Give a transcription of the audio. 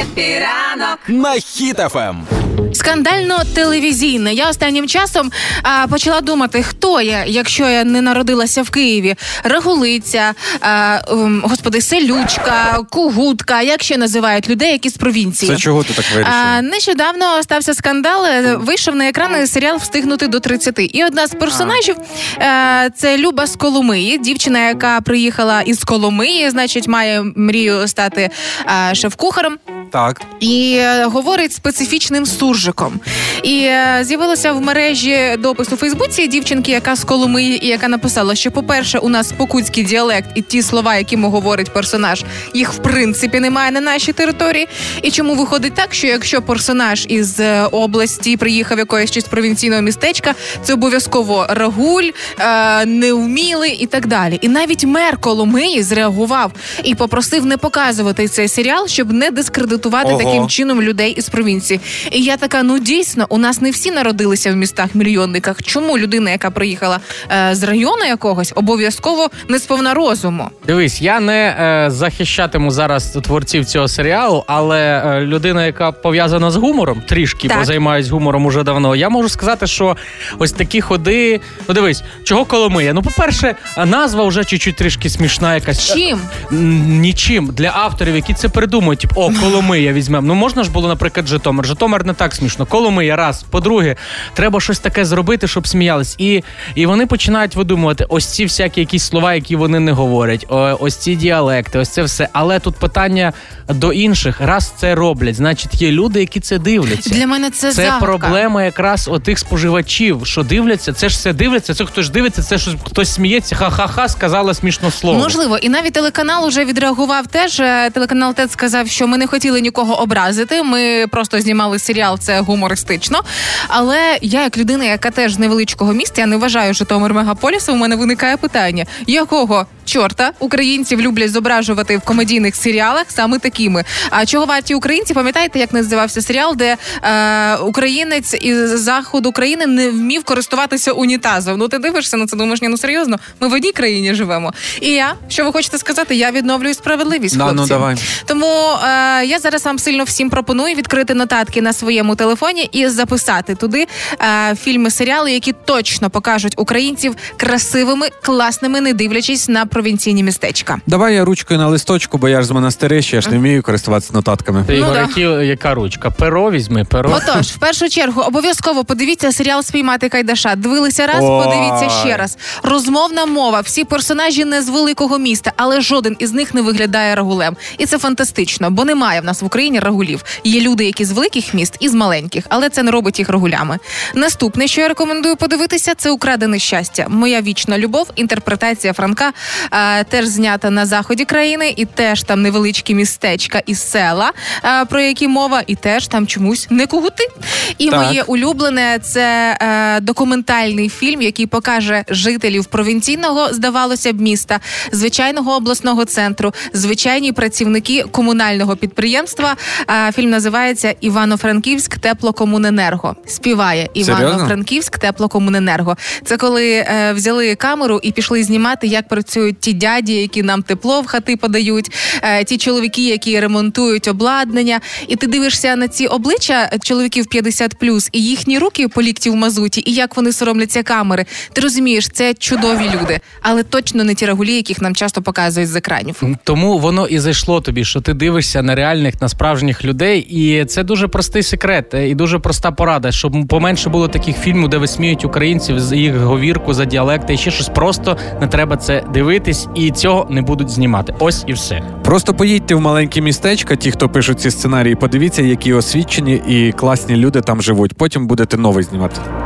Happy ранок на Хіт FM. Скандально телевізійне. Я останнім часом а, почала думати, хто я, якщо я не народилася в Києві. Рагулиця, а, ем, господи, селючка, кугутка, як ще називають людей, які з провінції. Це чого ти так вирішила? А, нещодавно стався скандал. е, Вийшов на екрани серіал Встигнути до 30. І одна з персонажів е, це Люба з Коломиї, дівчина, яка приїхала із Коломиї, значить, має мрію стати е, шеф-кухарем. Так. І е, говорить специфічним суржиком. І е, з'явилося в мережі допис у Фейсбуці дівчинки, яка з Коломиї, і яка написала, що, по-перше, у нас покутський діалект і ті слова, якими говорить персонаж, їх в принципі немає на нашій території. І чому виходить так, що якщо персонаж із е, області приїхав якоїсь з провінційного містечка, це обов'язково рагуль, невмілий і так далі. І навіть мер Коломиї зреагував і попросив не показувати цей серіал, щоб не дискредитувати Ого. таким чином людей із провінції. І я така: ну дійсно, у нас не всі народилися в містах мільйонниках. Чому людина, яка приїхала е, з району якогось, обов'язково не сповна розуму? Дивись, я не е, захищатиму зараз творців цього серіалу, але е, людина, яка пов'язана з гумором, трішки, Так. бо займаюсь гумором уже давно. Я можу сказати, що ось такі ходи. Ну дивись, чого Коломия? Ну, по-перше, назва вже чуть-чуть трішки смішна, якась Чим? Нічим для авторів, які це придумують, типу, о, Коломия візьмемо. Ну можна ж було, наприклад, Житомир. Житомир не так смішно. Коломия, раз. По-друге, треба щось таке зробити, щоб сміялись. І, і вони починають видумувати ось ці всякі якісь слова, які вони не говорять. Ось ці діалекти, ось це все. Але тут питання до інших. Раз це роблять, значить є люди, які це дивляться. Для мене це, Це загадка. проблема якраз отих споживачів, що дивляться. Це ж все дивляться. Це хтось дивиться, це що хтось сміється. Ха-ха-ха, сказала смішно слово. Можливо, і навіть телеканал уже відреагував теж. Е, Телеканал ТЕД сказав, що ми не хотіли нікого образити. Ми просто знімали серіал, це гумористично. Але я, як людина, яка теж з невеличкого міста, я не вважаю Житомир мегаполісом. У мене виникає питання: якого чорта українців люблять зображувати в комедійних серіалах саме такими? А чого варті українці? Пам'ятаєте, як називався серіал, де е, українець із заходу України не вмів користуватися унітазом? Ну ти дивишся на це, думаєш, ні, ну серйозно, ми в одній країні живемо. І я, що ви хочете сказати, я відновлюю справедливість. Да, ну, давай. Тому е, я зараз вам сильно всім пропоную відкрити нотатки на своєму телефоні і записати туди е, фільми, серіали, які точно покажуть українців красивими, класними, не дивлячись на провінційні містечка. Давай я ручкою на листочку, бо я ж з монастирища, я ж не вмію користуватися нотатками. Ти Ну Ігор, да. які, яка ручка? Перо візьми, перо. Отож, в першу чергу, обов'язково подивіться серіал Спіймати Кайдаша. Дивилися раз, Ой. подивіться ще раз. Розмовна мова. Всі персонажі не з великого міста, але жоден із них не виглядає рагулем. І це фантастично, бо немає в нас в Україні рагулів. Є люди, які з великих міст і з маленьких, але це не робить їх рагулями. Наступне, що я рекомендую подивитися, це украдене щастя. Моя вічна любов. Інтерпретація Франка теж знята на заході країни, і теж там невеличкі містечка і села, про які мова, і теж там чомусь не кугути. І Так. моє улюблене це е, документальний фільм, який покаже жителів провінційного, здавалося б, міста, звичайного обласного центру, звичайні працівники комунального підприємства. Фільм називається Івано-Франківськ теплокомуненерго. Співає Івано-Франківськ теплокомуненерго. Це коли е, взяли камеру і пішли знімати, як працюють ті дяді, які нам тепло в хати подають, е, ті чоловіки, які ремонтують обладнання. І ти дивишся на ці обличчя чоловіків 50+, і їхні руки по лікті в мазуті, і як вони соромляться камери. Ти розумієш, це чудові люди, але точно не ті рагулі, яких нам часто показують з екранів. Тому воно і зайшло тобі, що ти дивишся на реальних, на справжніх людей, і це дуже простий секрет е, і дуже проста порада, щоб поменше було таких фільмів, де висміють українців з їх говірку за діалекти і ще щось. Просто не треба це дивитись, і цього не будуть знімати. Ось і все. Просто поїдьте в маленькі містечка, ті, хто пишуть ці сценарії, подивіться, які освічені і класні люди там живуть. Потім будете новий знімати.